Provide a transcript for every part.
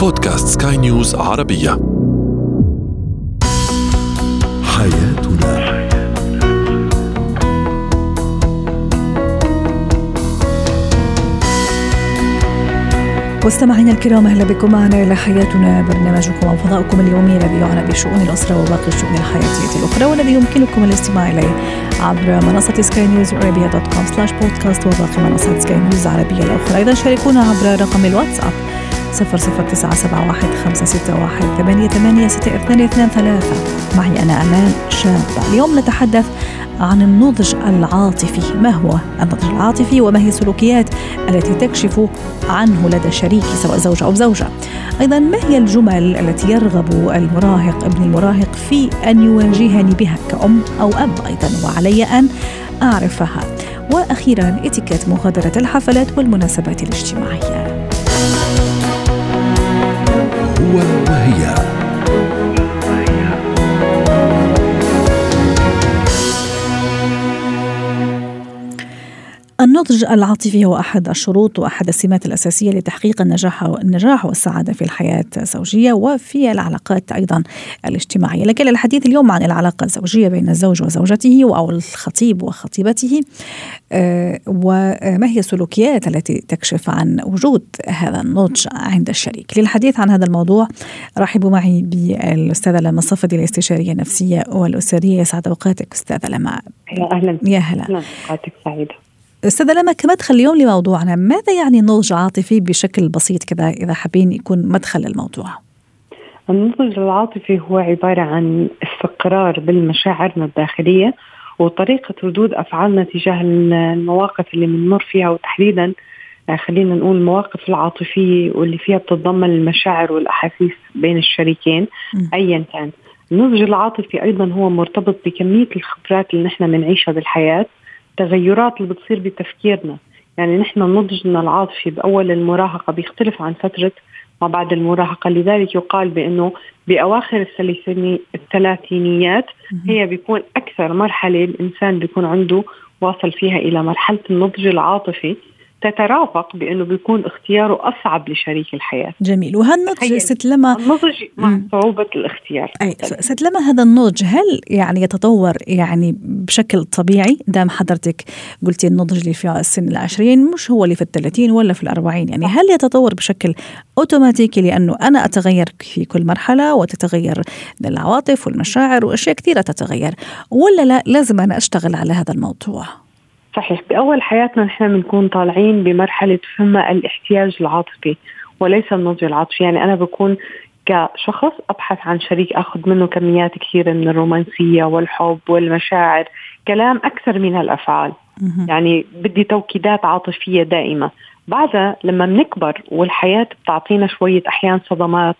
بودكاست سكاي نيوز عربية. حياتنا. مستمعينا الكرام أهلا بكم. معنا إلى حياتنا برنامجكم وفضاؤكم اليومي الذي يعنى بشؤون الأسرة وباقي الشؤون الحياتية الأخرى والذي يمكنكم الاستماع إليه عبر منصة سكاي نيوز عربية dot com slash podcast وباقي منصات سكاي نيوز العربيه الأخرى. أيضا شاركونا عبر رقم الواتساب صفر صفر تسعة سبعة واحد خمسة ستة واحد ثمانية ثمانية ستة اثنان اثنان ثلاثة. معي أنا أمان شابة. اليوم نتحدث عن النضج العاطفي. ما هو النضج العاطفي وما هي السلوكيات التي تكشف عنه لدى شريكي سواء زوج أو زوجة؟ أيضا ما هي الجمل التي يرغب المراهق ابن المراهق في أن يواجهني بها كأم أو أب؟ أيضا وعلي أن أعرفها. وأخيرا اتيكيت مغادرة الحفلات والمناسبات الاجتماعية. وهي النضج العاطفي هو أحد الشروط وأحد السمات الأساسية لتحقيق النجاح النجاح والسعادة في الحياة الزوجية وفي العلاقات أيضا الاجتماعية، لكن الحديث اليوم عن العلاقة الزوجية بين الزوج وزوجته أو الخطيب وخطيبته آه، وما هي السلوكيات التي تكشف عن وجود هذا النضج عند الشريك. للحديث عن هذا الموضوع رحبوا معي بالأستاذة لما الصفدي الاستشارية النفسية والأسرية يسعد أوقاتك أستاذة لما. يا أهلا يا هلا. أوقاتك سعيدة. أستاذة لما كمدخل اليوم لموضوعنا ماذا يعني نضج عاطفي بشكل بسيط كذا إذا حابين يكون مدخل للموضوع النضج العاطفي هو عبارة عن استقرار بالمشاعرنا الداخلية وطريقة ردود أفعالنا تجاه المواقف اللي بنمر فيها وتحديدا خلينا نقول المواقف العاطفية واللي فيها بتتضمن المشاعر والأحاسيس بين الشريكين أيا كان. النضج العاطفي أيضا هو مرتبط بكمية الخبرات اللي نحن بنعيشها بالحياة التغيرات اللي بتصير بتفكيرنا. يعني نحن نضجنا العاطفي بأول المراهقة بيختلف عن فترة ما بعد المراهقة. لذلك يقال بأنه بأواخر الثلاثينيات هي بيكون أكثر مرحلة الإنسان بيكون عنده واصل فيها إلى مرحلة النضج العاطفي. تترافق بأنه بيكون اختياره أصعب لشريك الحياة. جميل. وهالنضج ست لما النضج مع صعوبة الاختيار. أي ست لما هذا النضج. هل يعني يتطور يعني بشكل طبيعي؟ دام حضرتك قلتي النضج اللي في السن العشرين مش هو اللي في الثلاثين ولا في الأربعين. يعني هل يتطور بشكل أوتوماتيكي لأنه أنا أتغير في كل مرحلة وتتغير العواطف والمشاعر وأشياء كثيرة تتغير ولا لا لازم أنا أشتغل على هذا الموضوع؟ صحيح. بأول حياتنا نحن بنكون طالعين بمرحلة فما الاحتياج العاطفي وليس النضج العاطفي. يعني أنا بكون كشخص أبحث عن شريك أخذ منه كميات كثيرة من الرومانسية والحب والمشاعر كلام أكثر من الأفعال يعني بدي توكيدات عاطفية دائمة. بعدها لما بنكبر والحياة بتعطينا شوية أحيان صدمات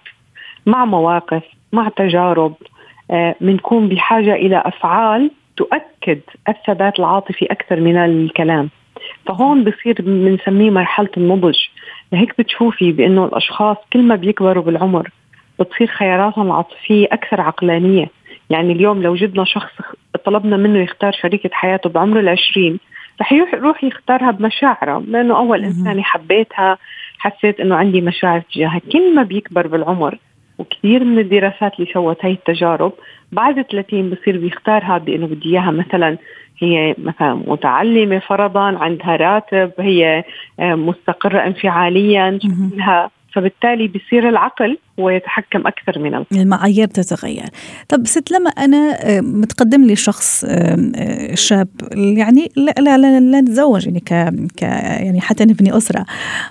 مع مواقف مع تجارب بنكون آه بحاجة إلى أفعال تؤكد الثبات العاطفي أكثر من الكلام. فهون بصير بنسميه مرحلة النضج. لهيك بتشوفي بأنه الأشخاص كل ما بيكبروا بالعمر بتصير خياراتهم العاطفية أكثر عقلانية. يعني اليوم لو جبنا شخص طلبنا منه يختار شريكة حياته بعمر العشرين رح يروح يختارها بمشاعره لأنه أول إنسانة حبيتها حسيت أنه عندي مشاعر تجاهها. كل ما بيكبر بالعمر وكثير من الدراسات اللي سوت هاي التجارب بعد 30 بصير بيختارها بانه بدي إياها مثلا هي مثلا متعلمة فرضا عندها راتب هي مستقرة انفعاليا لها فبالتالي بصير العقل هو يتحكم أكثر من القلب. المعايير تتغير. طب ست لما أنا متقدم لي شخص شاب يعني لا لا لا, لا نتزوج يعني ك, ك يعني حتى نبني أسرة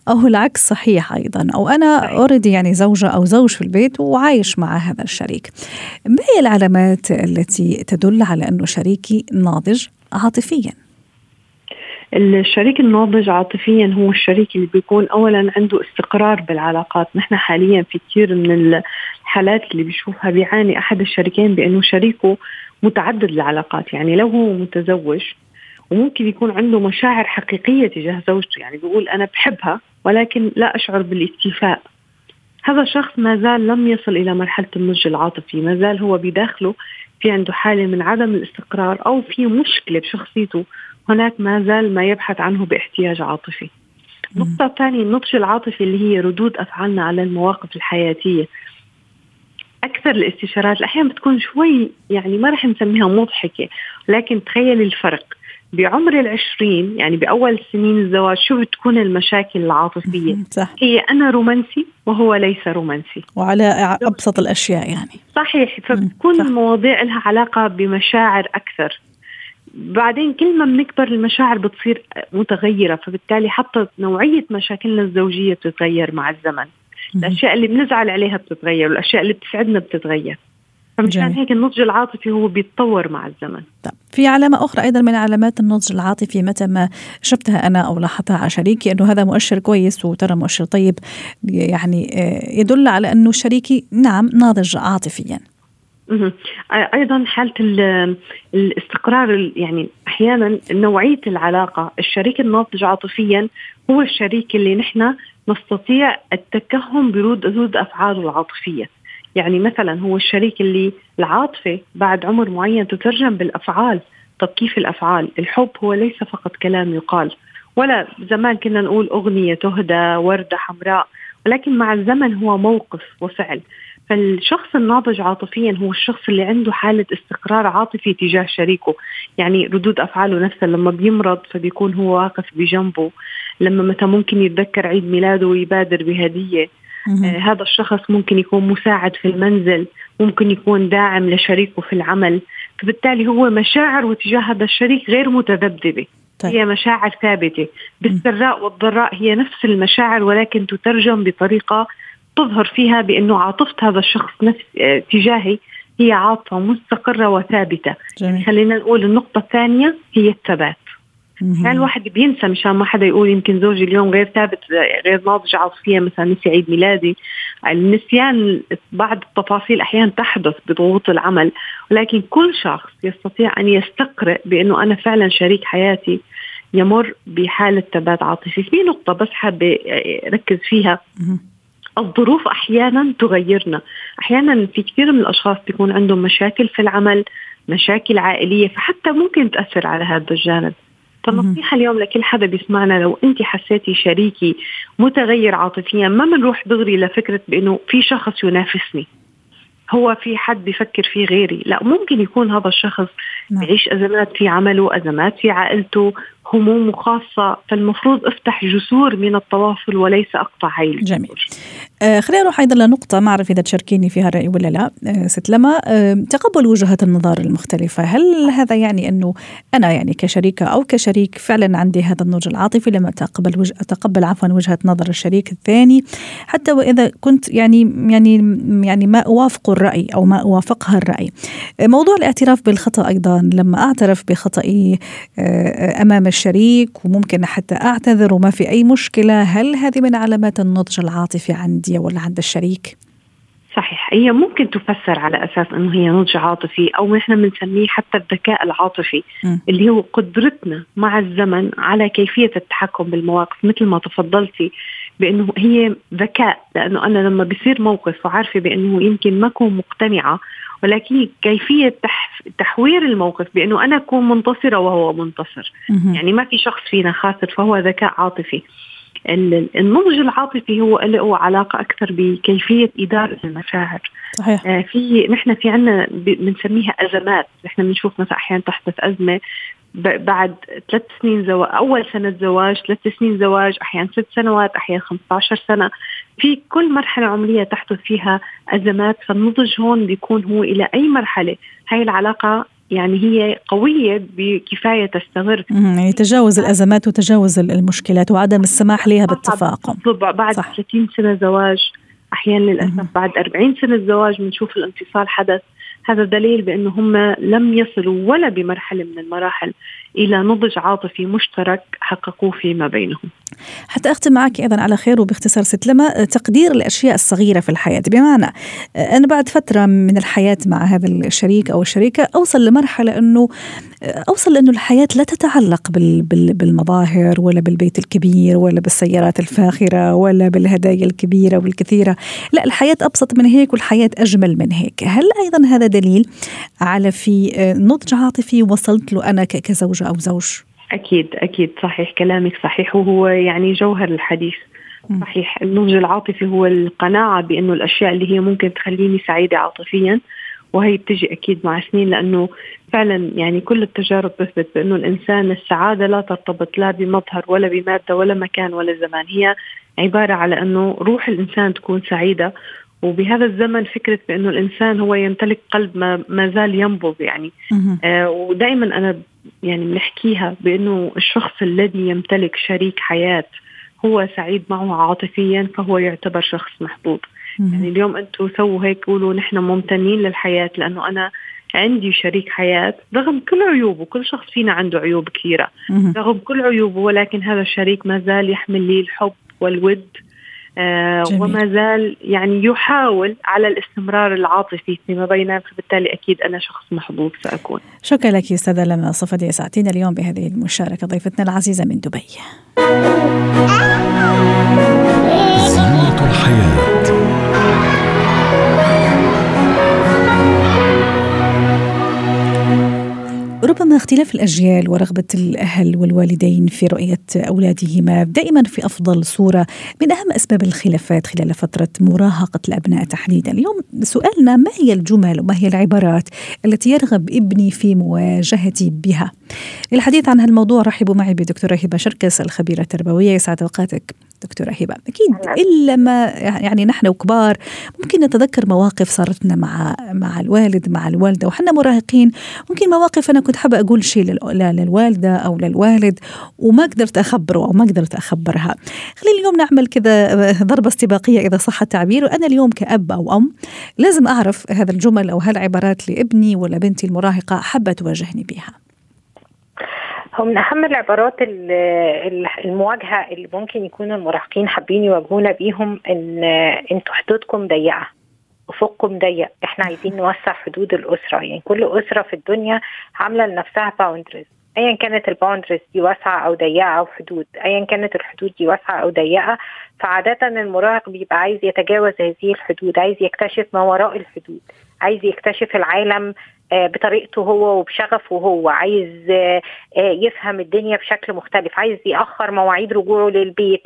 أو العكس صحيح أيضا. أو أنا اوريدي يعني زوجة أو زوج في البيت وعايش مع هذا الشريك. ما هي العلامات التي تدل على انه شريكي ناضج عاطفيا؟ الشريك الناضج عاطفيا هو الشريك اللي بيكون اولا عنده استقرار بالعلاقات. نحن حاليا في كثير من الحالات اللي بيشوفها بيعاني أحد الشريكين بأنه شريكه متعدد العلاقات يعني لو هو متزوج وممكن يكون عنده مشاعر حقيقية تجاه زوجته يعني بيقول أنا بحبها ولكن لا أشعر بالاكتفاء. هذا الشخص ما زال لم يصل إلى مرحلة النضج العاطفي ما زال هو بداخله في عنده حالة من عدم الاستقرار أو في مشكلة بشخصيته هناك ما زال ما يبحث عنه باحتياج عاطفي. النقطة الثانية النضج العاطفي اللي هي ردود أفعالنا على المواقف الحياتية. أكثر الاستشارات أحيانا بتكون شوي يعني ما رح نسميها مضحكة لكن تخيل الفرق. بعمر العشرين يعني بأول سنين الزواج شو بتكون المشاكل العاطفية؟ صح. هي أنا رومانسي وهو ليس رومانسي. وعلى أبسط الأشياء يعني. صحيح فبتكون المواضيع لها علاقة بمشاعر أكثر. بعدين كل ما بنكبر المشاعر بتصير متغيرة فبالتالي حتى نوعية مشاكلنا الزوجية بتتغير مع الزمن. الأشياء اللي بنزعل عليها بتتغير والأشياء اللي بتسعدنا بتتغير. فمشان هيك النضج العاطفي هو بيتطور مع الزمن. طب في علامة أخرى أيضا من علامات النضج العاطفي متى ما شفتها أنا أو لاحظتها على شريكي أنه هذا مؤشر كويس وترى مؤشر طيب يعني آه، يدل على أنه شريكي نعم ناضج عاطفيا. أيضا حالة الاستقرار يعني أحيانا نوعية العلاقة. الشريك الناضج عاطفيا هو الشريك اللي نحن نستطيع التكهن بردود أفعاله العاطفية. يعني مثلا هو الشريك اللي العاطفة بعد عمر معين تترجم بالأفعال طب كيف الأفعال. الحب هو ليس فقط كلام يقال. ولا زمان كنا نقول أغنية تهدى وردة حمراء. ولكن مع الزمن هو موقف وفعل. فالشخص الناضج عاطفيا هو الشخص اللي عنده حالة استقرار عاطفي تجاه شريكه. يعني ردود أفعاله نفسها لما بيمرض فبيكون هو واقف بجنبه. لما متى ممكن يتذكر عيد ميلاده ويبادر بهدية. آه هذا الشخص ممكن يكون مساعد في المنزل ممكن يكون داعم لشريكه في العمل. فبالتالي هو مشاعره تجاه هذا الشريك غير متذبذبة. طيب. هي مشاعر ثابتة. بالسراء والضراء هي نفس المشاعر ولكن تترجم بطريقة تظهر فيها بأنه عاطفه هذا الشخص نفس آه، تجاهي هي عاطفة مستقرة وثابتة. جميل. خلينا نقول النقطة الثانية هي الثبات. يعني الواحد بينسى مشان ما حدا يقول يمكن زوجي اليوم غير ثابت غير ناضج عاطفيا مثلا نسي عيد ميلادي. النسيان بعض التفاصيل أحيانا تحدث بضغوط العمل ولكن كل شخص يستطيع أن يستقرئ بأنه أنا فعلا شريك حياتي. يمر بحالة ثبات عاطفي. في نقطة بس حابة ركز فيها. الظروف أحيانا تغيرنا. أحيانا في كثير من الأشخاص بيكون عندهم مشاكل في العمل مشاكل عائلية فحتى ممكن تأثر على هذا الجانب. فالنصيحة اليوم لكل حدا بيسمعنا لو أنت حسيتي شريكي متغير عاطفيا ما بنروح دغري لفكرة بأنه في شخص ينافسني. هو في حد بيفكر فيه غيري. لا ممكن يكون هذا الشخص نعم. بيعيش أزمات في عمله أزمات في عائلته هموم خاصة. فالمفروض أفتح جسور من التواصل وليس أقطع هاي الجسور جميل. آه خلينا نروح أيضا لنقطة. ما أعرف إذا تشاركيني فيها الرأي ولا لا. آه ست لما آه تقبل وجهات النظر المختلفة. هل هذا يعني أنه أنا يعني كشريكة أو كشريك فعلا عندي هذا النضج العاطفي؟ لما اتقبل وجه اتقبل عفوا وجهة نظر الشريك الثاني. حتى وإذا كنت يعني يعني يعني ما أوافق الرأي أو ما أوافقها الرأي. آه، موضوع الاعتراف بالخطأ أيضا لما أعترف بخطئي آه، آه، أمام الشريك وممكن حتى أعتذر وما في أي مشكلة. هل هذه من علامات النضج العاطفي عندي ولا عند الشريك؟ صحيح. هي ممكن تفسر على أساس إنه هي نضج عاطفي أو نحن بنسميه حتى الذكاء العاطفي م. اللي هو قدرتنا مع الزمن على كيفية التحكم بالمواقف مثل ما تفضلتي بإنه هي ذكاء. لأنه أنا لما بصير موقف وعارفة بإنه يمكن ما أكون مقتنعة ولكن كيفية تحوير الموقف بأنه أنا أكون منتصرة وهو منتصر. يعني ما في شخص فينا خاسر فهو ذكاء عاطفي. النضج العاطفي هو له علاقة أكثر بكيفية إدارة المشاعر. صحيح. آه في نحن في عندنا بنسميها أزمات. نحن بنشوف مثلا أحيانا تحدث أزمة بعد ثلاث سنين زواج أول سنة زواج ثلاث سنين زواج أحيانا ست سنوات أحيانا 15 سنة. في كل مرحلة عمرية تحدث فيها أزمات فالنضج هون بيكون هو إلى أي مرحلة. هاي العلاقة يعني هي قوية بكفاية تستمر. يعني تجاوز الأزمات وتجاوز المشكلات وعدم السماح لها بالتفاقم. بعد صح. 30 سنة زواج. أحيانا للأسف بعد 40 سنة زواج بنشوف الانفصال حدث. هذا دليل بأنه هم لم يصلوا ولا بمرحلة من المراحل. إلى نضج عاطفي مشترك حققوه فيما بينهم. حتى أختم معك أيضا على خير وباختصار ست لما تقدير الأشياء الصغيرة في الحياة. بمعنى أنا بعد فترة من الحياة مع هذا الشريك أو الشريكة أوصل لمرحلة أنه أوصل لأنه الحياة لا تتعلق بالمظاهر ولا بالبيت الكبير ولا بالسيارات الفاخرة ولا بالهدايا الكبيرة والكثيرة. لا الحياة أبسط من هيك والحياة أجمل من هيك. هل أيضا هذا دليل على في نضج عاطفي وصلت له أنا كزوجة أو زوج. أكيد أكيد. صحيح كلامك صحيح. وهو يعني جوهر الحديث. صحيح. النضج العاطفي هو القناعة بأنه الأشياء اللي هي ممكن تخليني سعيدة عاطفيا. وهي بتجي أكيد مع سنين لأنه فعلا يعني كل التجارب بثبت بأنه الإنسان السعادة لا ترتبط لا بمظهر ولا بمادة ولا مكان ولا زمان. هي عبارة على أنه روح الإنسان تكون سعيدة. وبهذا الزمن فكرة بأنه الإنسان هو يمتلك قلب ما, ما زال ينبض يعني. آه ودائما أنا يعني بنحكيها بأنه الشخص الذي يمتلك شريك حياة هو سعيد معه عاطفيا فهو يعتبر شخص محبوب. يعني اليوم أنتم سووا هيك قولوا نحن ممتنين للحياة لأنه أنا عندي شريك حياة رغم كل عيوبه كل شخص فينا عنده عيوب كثيرة. رغم كل عيوبه ولكن هذا الشريك ما زال يحمل لي الحب والود آه وما زال يعني يحاول على الاستمرار العاطفي فيما بيننا فبالتالي أكيد أنا شخص محظوظ سأكون. شكرا لك أستاذة لما صفدي ساعتين اليوم بهذه المشاركة ضيفتنا العزيزة من دبي. الحياة ربما اختلاف الأجيال ورغبة الأهل والوالدين في رؤية أولادهما دائما في أفضل صورة. من أهم أسباب الخلافات خلال فترة مراهقة الأبناء تحديدا. اليوم سؤالنا ما هي الجمل وما هي العبارات التي يرغب ابني في مواجهتي بها؟ للحديث عن هالموضوع رحبوا معي بدكتورة هبة شركس الخبيرة التربوية. يسعد أوقاتك. دكتورة هبة أكيد إلا ما يعني نحن وكبار ممكن نتذكر مواقف صارت لنا مع مع الوالد مع الوالدة وحنا مراهقين. ممكن مواقف أنا كنت حابة أقول شيء للوالدة أو للوالد وما قدرت أخبره أو ما قدرت أخبرها. خلينا اليوم نعمل كذا ضربة استباقية إذا صح التعبير. وأنا اليوم كأب أو أم لازم أعرف هذا الجمل أو هالعبارات لابني ولا بنتي المراهقة حابة تواجهني بها. هو من أهم العبارات المواجهة اللي ممكن يكون المراهقين حابين يواجهونا بيهم إن أنتوا حدودكم ضيقة أفقكم ضيق إحنا عايزين نوسع حدود الأسرة. يعني كل أسرة في الدنيا عاملة لنفسها boundaries ايا كانت ال boundaries دي واسعة أو ضيقة أو حدود ايا كانت الحدود دي واسعة أو ضيقة فعادة المراهق بيبقى عايز يتجاوز هذه الحدود عايز يكتشف ما وراء الحدود عايز يكتشف العالم بطريقته هو وبشغفه هو. عايز آه، آه، يفهم الدنيا بشكل مختلف. عايز يأخر مواعيد رجوعه للبيت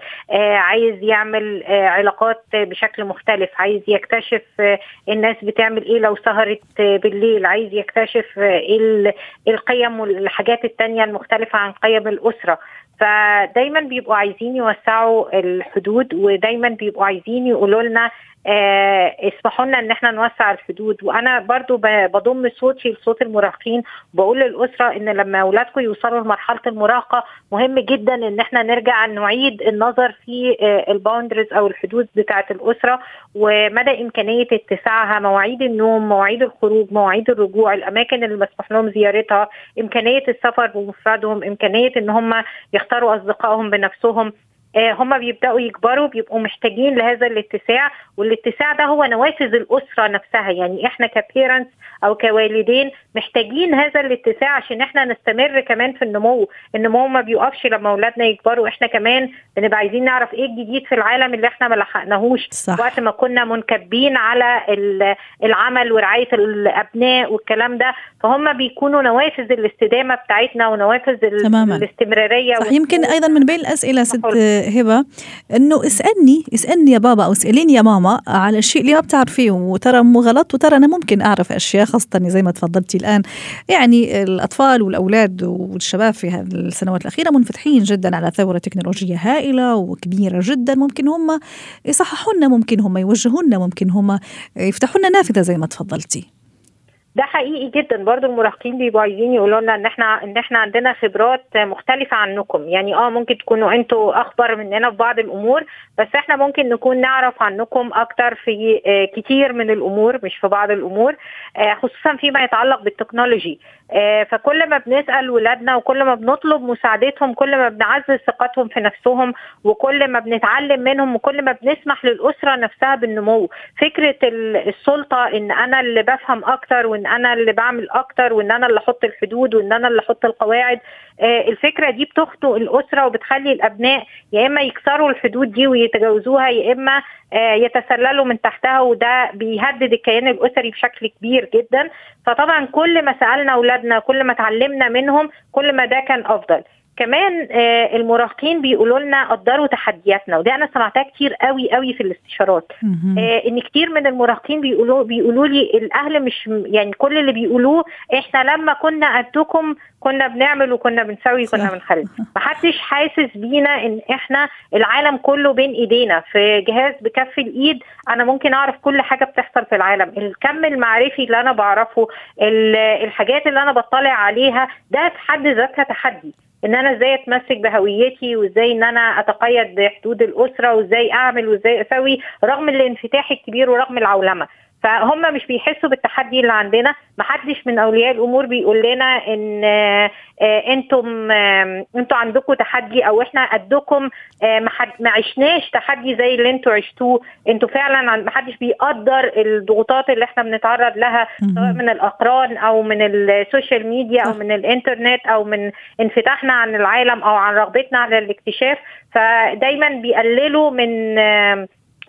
عايز يعمل علاقات بشكل مختلف. عايز يكتشف الناس بتعمل إيه لو سهرت بالليل. عايز يكتشف القيم والحاجات التانية المختلفة عن قيم الأسرة. فدايما بيبقوا عايزين يوسعوا الحدود ودايما بيبقوا عايزين يقولوا لنا آه اسمحوا لنا ان إحنا نوسع الحدود. وأنا برضو بضم صوتي لصوت المراهقين. بقول للأسرة إن لما أولادكم يوصلوا لمرحلة المراهقة مهم جدا إن إحنا نرجع نعيد النظر في آه ال boundaries أو الحدود بتاعة الأسرة. ومدى إمكانية اتساعها مواعيد النوم مواعيد الخروج مواعيد الرجوع الأماكن اللي مسموح لهم زيارتها إمكانية السفر بمفردهم إمكانية إن هم يختاروا أصدقائهم بنفسهم. آه، هم بيبدأوا يكبروا بيبقوا محتاجين لهذا الاتساع والاتساع ده هو نوافذ الأسرة نفسها. يعني إحنا ك parents أو كوالدين محتاجين هذا الاتساع عشان إحنا نستمر كمان في النمو. النمو ما بيوقفش لما أولادنا يكبروا. إحنا كمان بنبقى عايزين نعرف إيه الجديد في العالم اللي إحنا ما لحقناهوش. وقت ما كنا منكبين على العمل ورعاية الأبناء والكلام ده فهم بيكونوا نوافذ الاستدامة بتاعتنا ونوافذ تماما. الاستمرارية صح. يمكن أيضا من بين الأسئلة ست هبة إنه اسألني اسألني يا بابا أو اسأليني يا ماما على الشيء اللي ما بتعرفيه. وترى مو غلط وترى أنا ممكن أعرف أشياء خاصة زي ما تفضلتي الآن يعني الأطفال والأولاد والشباب في السنوات الأخيرة منفتحين جدا على ثورة تكنولوجية هائلة وكبيرة جدا. ممكن هم يصححوا لنا ممكن هم يوجهوا لنا ممكن هم يفتحوا لنا نافذة زي ما تفضلتي. ده حقيقي جدا. برضو المراهقين بيبقوا عايزين يقولوا لنا إن إحنا إن إحنا عندنا خبرات مختلفة عنكم. يعني آه ممكن تكونوا أنتوا أخبر مننا في بعض الأمور بس إحنا ممكن نكون نعرف عنكم أكتر في آه، كتير من الأمور مش في بعض الأمور آه، خصوصا فيما يتعلق بالتكنولوجي. فكل ما بنسأل ولادنا وكل ما بنطلب مساعدتهم كل ما بنعزز ثقتهم في نفسهم وكل ما بنتعلم منهم وكل ما بنسمح للأسرة نفسها بالنمو. فكرة السلطة إن أنا اللي بفهم أكتر وإن أنا اللي بعمل أكتر وإن أنا اللي أحط الحدود وإن أنا اللي أحط القواعد آه، الفكرة دي بتخطئ الأسرة وبتخلي الأبناء يا إما يكسروا الحدود دي ويتجاوزوها يا إما آه، يتسللوا من تحتها وده بيهدد الكيان الأسري بشكل كبير جدا. فطبعا كل ما سألنا أولادنا كل ما اتعلمنا منهم كل ما ده كان أفضل. كمان آه، المراهقين بيقولوا لنا قدروا تحدياتنا وده أنا سمعتها كتير قوي قوي في الاستشارات. آه، إن كتير من المراهقين بيقولوا بيقولوا لي الأهل مش يعني كل اللي بيقولوه إحنا لما كنا قدكم كنا بنعمل وكنا بنسوي كنا بنخلي. محدش حاسس بينا إن إحنا العالم كله بين إيدينا. في جهاز بكف الإيد أنا ممكن أعرف كل حاجة بتحصل في العالم. الكم المعرفي اللي أنا بعرفه الحاجات اللي أنا بطلع عليها ده في حد ذاتها تحدي. إن أنا إزاي أتمسك بهويتي وإزاي إن أنا أتقيد بحدود الأسرة وإزاي أعمل وإزاي أسوي رغم الانفتاح الكبير ورغم العولمة. فهم مش بيحسوا بالتحدي اللي عندنا. محدش من أولياء الأمور بيقول لنا إن آه، أنتم آه، أنتم عندكم تحدي أو إحنا قدكم آه، ما عشناش تحدي زي اللي أنتم عشتوه. أنتم فعلا ما حدش بيقدر الضغوطات اللي إحنا بنتعرض لها سواء من الأقران أو من ال social media أو من الإنترنت أو من انفتاحنا عن العالم أو عن رغبتنا على الاكتشاف. فدايما بيقللوا من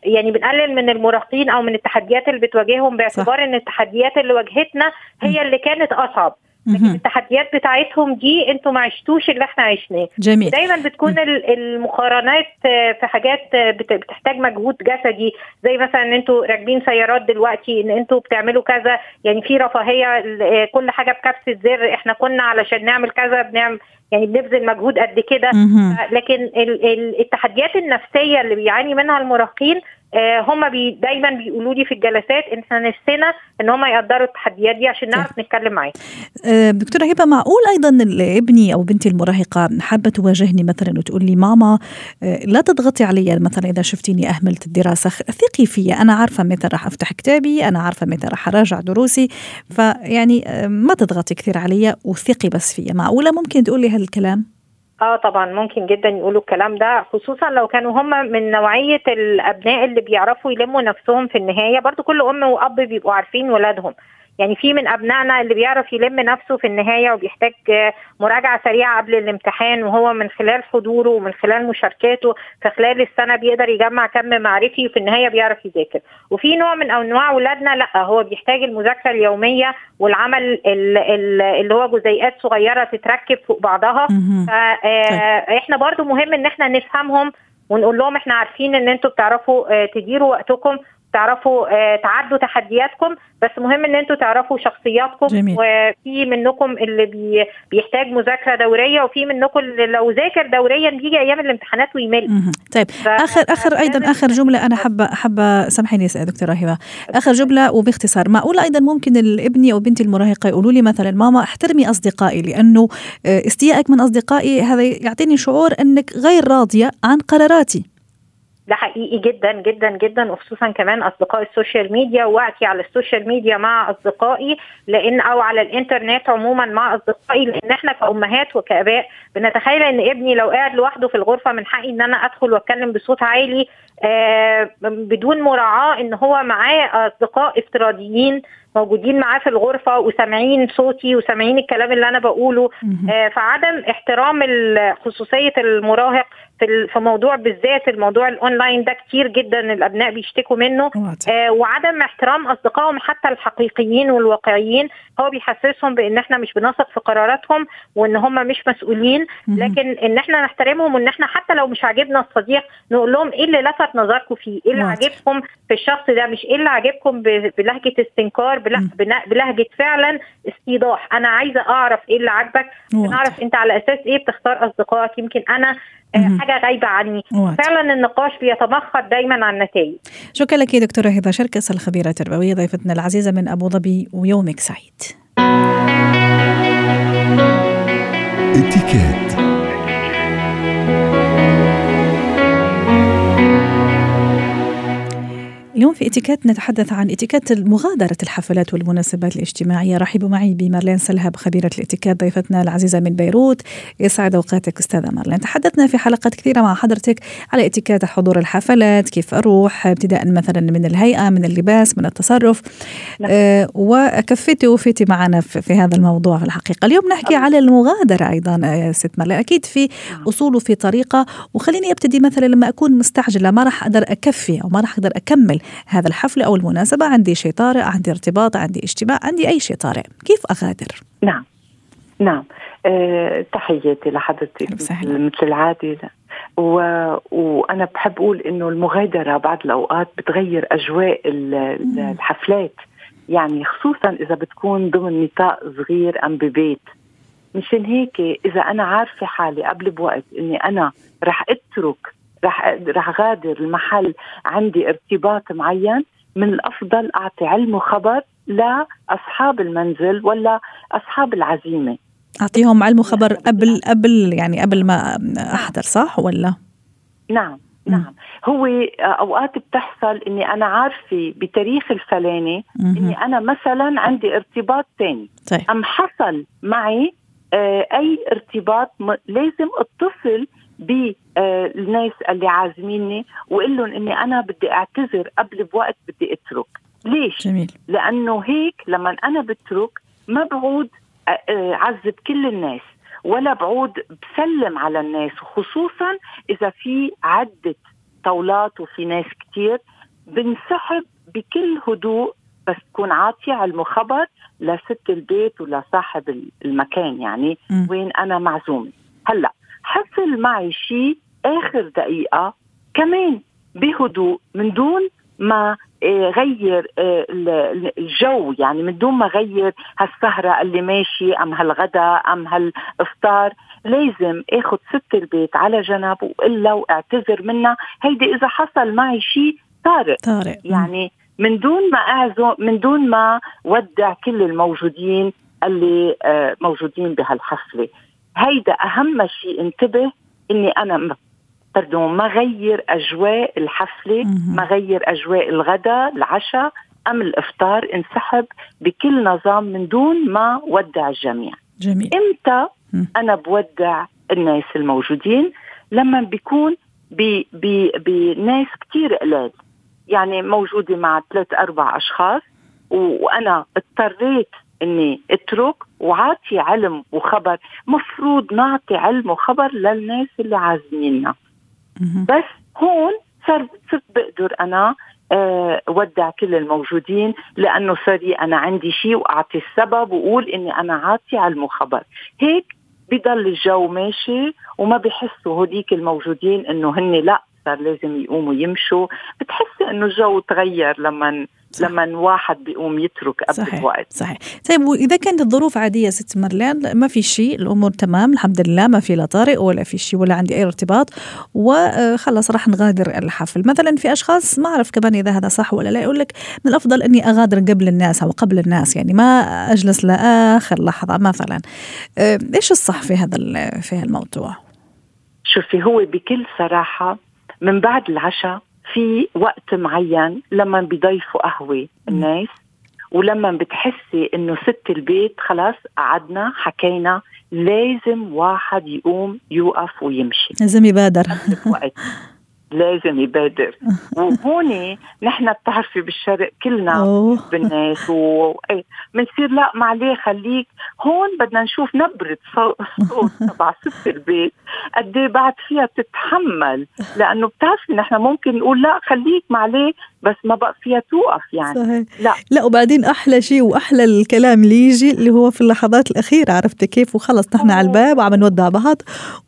يعني بنقلل من المراهقين أو من التحديات اللي بتواجههم باعتبار صح. إن التحديات اللي واجهتنا هي اللي كانت أصعب لكن التحديات بتاعتهم دي أنتوا ما عشتوش اللي إحنا عشناه. جميل. دايما بتكون المقارنات في حاجات بتحتاج مجهود جسدي. زي مثلا إن أنتوا راكبين سيارات دلوقتي إن أنتوا بتعملوا كذا. يعني في رفاهية كل حاجة بكبسه زر. إحنا كنا علشان نعمل كذا بنعمل يعني بنبذل مجهود قد كده. لكن التحديات النفسية اللي بيعاني منها المراهقين آه، هم بي دايما بيقولوا لي في الجلسات إن إحنا نفسنا إن هم يقدروا التحديات دي عشان نعرف نتكلم معاهم. آه، دكتورة هبة معقول أيضا ابني أو بنتي المراهقة حابة تواجهني مثلا وتقول لي ماما آه، لا تضغطي علي مثلا إذا شفتيني أهملت الدراسة ثقي في أنا عارفة متى راح أفتح كتابي أنا عارفة متى راح أراجع دروسي فيعني ما تضغطي كثير علي وثقي بس فيا معقولة ممكن تقولي هالكلام؟ آه طبعا ممكن جدا يقولوا الكلام ده خصوصا لو كانوا هم من نوعية الأبناء اللي بيعرفوا يلموا نفسهم في النهاية. برضو كل أم وأب بيبقوا عارفين ولادهم. يعني في من أبنائنا اللي بيعرف يلم نفسه في النهاية وبيحتاج مراجعة سريعة قبل الامتحان وهو من خلال حضوره ومن خلال مشاركاته في خلال السنة بيقدر يجمع كم معرفي وفي النهاية بيعرف يذاكر. وفي نوع من أنواع اولادنا لأ هو بيحتاج المذاكرة اليومية والعمل اللي هو جزيئات صغيرة تتركب فوق بعضها. فاحنا طيب. برضو مهم إن إحنا نفهمهم ونقول لهم إحنا عارفين إن أنتوا بتعرفوا آه، تديروا وقتكم تعرفوا آه، تعدوا تحدياتكم بس مهم إن أنتوا تعرفوا شخصياتكم. جميل. وفي منكم اللي بي بيحتاج مذاكرة دورية وفي منكم اللي لو ذاكر دوريا بيجي أيام الامتحانات ويمل. طيب ف... آخر آخر أيضا آخر جملة أنا حابة حابة سامحيني دكتورة هبه آخر جملة وباختصار. معقول أيضا ممكن الابني أو بنتي المراهقة يقولوا لي مثلا ماما احترمي أصدقائي لأنه آه، استيائك من أصدقائي هذا يعطيني شعور أنك غير راضية عن قراراتي. ده حقيقي جدا جدا جدا وخصوصا كمان أصدقاء ال social media. وقتي على ال social media مع أصدقائي لأن أو على الإنترنت عموما مع أصدقائي لأن إحنا كأمهات وكآباء بنتخيل إن ابني لو قاعد لوحده في الغرفة من حقي إن أنا أدخل وأتكلم بصوت عالي بدون مراعاة إن هو معاه أصدقاء افتراضيين موجودين معاه في الغرفة وسامعين صوتي وسامعين الكلام اللي أنا بقوله. آه فعدم احترام خصوصية المراهق في في موضوع بالذات الموضوع الأونلاين ده كتير جدا الأبناء بيشتكوا منه. آه وعدم احترام أصدقائهم حتى الحقيقيين والواقعيين. هو بيحسسهم بإن إحنا مش بنثق في قراراتهم وإن هم مش مسؤولين. لكن إن إحنا نحترمهم وإن إحنا حتى لو مش عاجبنا الصديق نقول لهم إيه اللي لفت نظركم فيه إيه اللي عاجبكم في الشخص ده؟ مش إيه اللي عاجبكم بلهجة استنكار بلهجة فعلا استيضاح. أنا عايزة أعرف إيه اللي عاجبك. نعرف أنت على أساس إيه بتختار أصدقائك. يمكن أنا حاجة غايبة عني. واضح. فعلا النقاش بيتمخض دايما عن النتائج. شكرا لك دكتورة هبه شركس الخبيرة التربوية ضيفتنا العزيزة من أبو ظبي ويومك سعيد. اتكات اليوم في إتيكيت نتحدث عن إتيكيت مغادرة الحفلات والمناسبات الاجتماعية. رحبوا معي بمارلين سلهب خبيرة الإتيكيت ضيفتنا العزيزة من بيروت. يسعد أوقاتك أستاذة مارلين. تحدثنا في حلقات كثيرة مع حضرتك على إتيكيت حضور الحفلات كيف أروح ابتداء مثلا من الهيئة من اللباس من التصرف. نعم. آه وكفيتي وفيتي معنا في, هذا الموضوع في الحقيقة. اليوم نحكي على المغادرة أيضا يا ست مارلين. أكيد في نعم. أصول وفي طريقة. وخليني أبتدي مثلا لما أكون مستعجلة ما راح أقدر أكفي أو ما راح أقدر أكمل هذا الحفل أو المناسبة. عندي شيء طارئ عندي ارتباط عندي اجتماع عندي أي شيء طارئ. كيف أغادر؟ نعم. نعم. أه تحياتي لحضرتك. مثل العادة. و... وأنا بحب أقول إنه المغادرة بعض الأوقات بتغير أجواء الحفلات. يعني خصوصا إذا بتكون ضمن نطاق صغير أم ببيت. مشان هيك إذا أنا عارفة حالي قبل بوقت إني أنا رح أترك رح رح غادر المحل عندي ارتباط معين من الأفضل أعطي علم وخبر لأصحاب المنزل ولا أصحاب العزيمة. أعطيهم علم وخبر قبل قبل يعني قبل ما أحضر صح ولا؟ نعم نعم. هو أوقات بتحصل إني أنا عارفة بتاريخ الفلانة إني أنا مثلا عندي ارتباط ثاني طيب. أم حصل معي آه، أي ارتباط لازم اتصل بالناس اللي عازميني واقول لهم إني أنا بدي أعتذر قبل بوقت بدي أترك ليش جميل. لأنه هيك لما أنا بترك ما بعود عذب كل الناس ولا بعود بسلم على الناس وخصوصا إذا في عدة طاولات وفي ناس كتير بنسحب بكل هدوء بس تكون عاطية على المخبر لست البيت ولصاحب المكان يعني م. وين أنا معزومة هلأ حصل معي شيء آخر دقيقة كمان بهدوء من دون ما آه، غير آه، الجو. يعني من دون ما غير هالسهرة اللي ماشي أم هالغداء أم هالإفطار. لازم آخذ ست البيت على جنب وإلا وأعتذر منها. هيدي إذا حصل معي شيء طارئ. طارئ. يعني من دون ما أعزم من دون ما ودع كل الموجودين اللي آه، موجودين بهالحفلة. هيدا أهم شيء انتبه إني أنا بردون ما غير أجواء الحفلة ما غير أجواء الغداء العشاء أم الإفطار انسحب بكل نظام من دون ما ودع الجميع. جميل. إمتى أنا بودع الناس الموجودين؟ لما بيكون بناس كثير قلال يعني موجودة مع ثلاث أربع أشخاص وأنا اضطريت إني أترك وعاطي علم وخبر. مفروض نعطي علم وخبر للناس اللي عازميننا. بس هون صرت صرت بقدر أنا أه ودع كل الموجودين لأنه صار أنا عندي شيء وأعطي السبب وأقول إني أنا عاطي علم وخبر. هيك بضل الجو ماشي وما بحسوا هديك الموجودين إنه هن لا صار لازم يقوموا يمشوا. بتحسي إنه الجو تغير لما. لما واحد بيقوم يترك قبل صحيح. الوقت صحيح. طيب وإذا كانت الظروف عادية ست مرلان ما في شيء الأمور تمام الحمد لله ما في لا طارئ ولا في شيء ولا عندي أي ارتباط وخلص راح نغادر الحفل. مثلا في أشخاص ما أعرف كمان إذا هذا صح ولا لا يقول لك من الأفضل إني أغادر قبل الناس أو قبل الناس يعني ما أجلس لآخر لحظة مثلا. آه، إيش الصح في هذا في هالموضوع؟ شوفي هو بكل صراحة من بعد العشاء في وقت معين لما بيضيفوا قهوة الناس ولما بتحسي إنه ست البيت خلاص قعدنا حكينا لازم واحد يقوم يوقف ويمشي. لازم يبادر. وقت لازم يبادر. وهون نحن بتعرفي بالشرق كلنا. بالناس بنصير لا معليه خليك. هون بدنا نشوف نبرة صوت تبع ست البيت. قد إيه بعد فيها تتحمل لأنه بتعرفي نحن ممكن نقول لا خليك معليه بس ما بقى فيها توقف يعني. صحيح. لا. لا وبعدين أحلى شيء وأحلى الكلام اللي يجي اللي هو في اللحظات الأخيرة عرفتي كيف؟ وخلص نحن على الباب وعم نودع بعض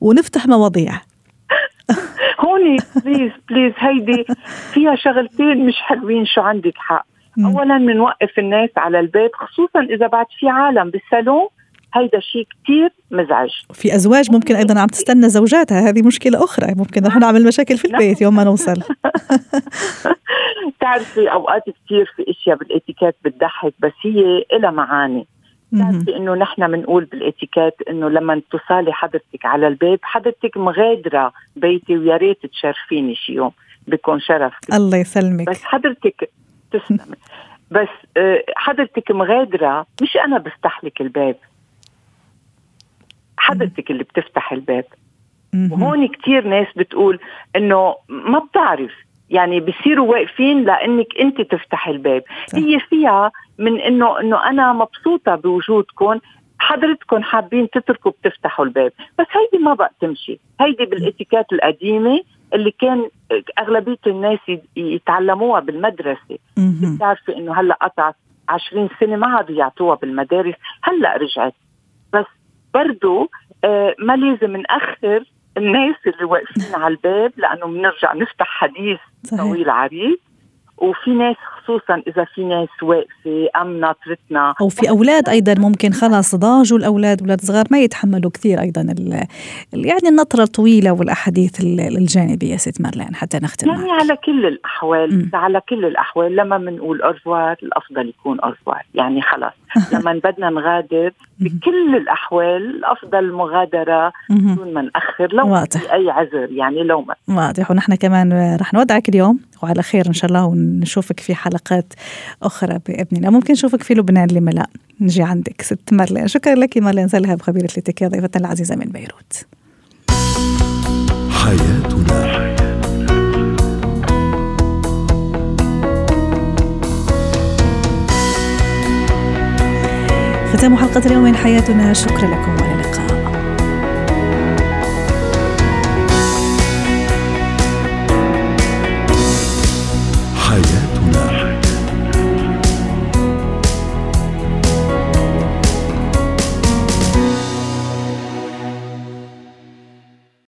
ونفتح مواضيع. هوني please please هيدي فيها شغلتين مش حلوين شو عندك حق. اولا بنوقف الناس على البيت خصوصا إذا بعد في عالم بالصالون هيدا شيء كتير مزعج. في أزواج ممكن أيضا عم تستنى زوجاتها هذه مشكلة أخرى. ممكن نحن نعمل مشاكل في البيت يوم ما نوصل. بتعرفي أوقات كثير في إشياء بالإتيكيت بتضحك بس هي لها معاني. بتعرفي إنه نحن بنقول بالاتيكيت إنه لما توصلي حضرتك على الباب حضرتك مغادرة بيتي ويا ريت تشرفيني شي يوم بكون شرف الله يسلمك. بس حضرتك تسلمي. بس آه، حضرتك مغادرة مش أنا بفتح لك الباب. حضرتك اللي بتفتح الباب. وهون كتير ناس بتقول إنه ما بتعرف. يعني بصيروا واقفين لإنك أنت تفتح الباب. صح. هي فيها من إنه إنه أنا مبسوطة بوجودكم حضرتكم حابين تتركوا بتفتحوا الباب. بس هيدي ما بقى تمشي. هيدي بالإتيكات القديمة اللي كان أغلبية الناس يتعلموها بالمدرسة. بتعرفي إنه هلأ قطعت 20 سنة ما عادوا يعطوها بالمدارس. هلأ رجعت. بس برضو آه، ما لازم نأخر الناس اللي واقفين على الباب لأنه بنرجع نفتح حديث صحيح. طويل عريض وفي ناس خصوصا إذا في ناس واقفة أم ناطرتنا أو في أولاد أيضا ممكن خلاص ضاجوا الأولاد أولاد صغار ما يتحملوا كثير أيضا يعني النطرة الطويلة والأحاديث الجانبية ست مارلين حتى نختم يعني معك. على كل الأحوال م. على كل الأحوال لما بنقول أرزوار الأفضل يكون أرزوار يعني خلاص لما بدنا نغادر بكل الأحوال الافضل المغادره بدون ما نأخر لو واضح. في أي عذر يعني لو ما. واضح. ونحن كمان رح نودعك اليوم وعلى خير إن شاء الله ونشوفك في حلقات أخرى بإذن الله. ممكن نشوفك في لبنان لما لا؟ نجي عندك. ست مارلين شكرا لك مارلين سلهب خبيره الاتيكيت ضيفتنا العزيزة من بيروت. حياتنا. ختام حلقة اليوم من حياتنا. شكرا لكم.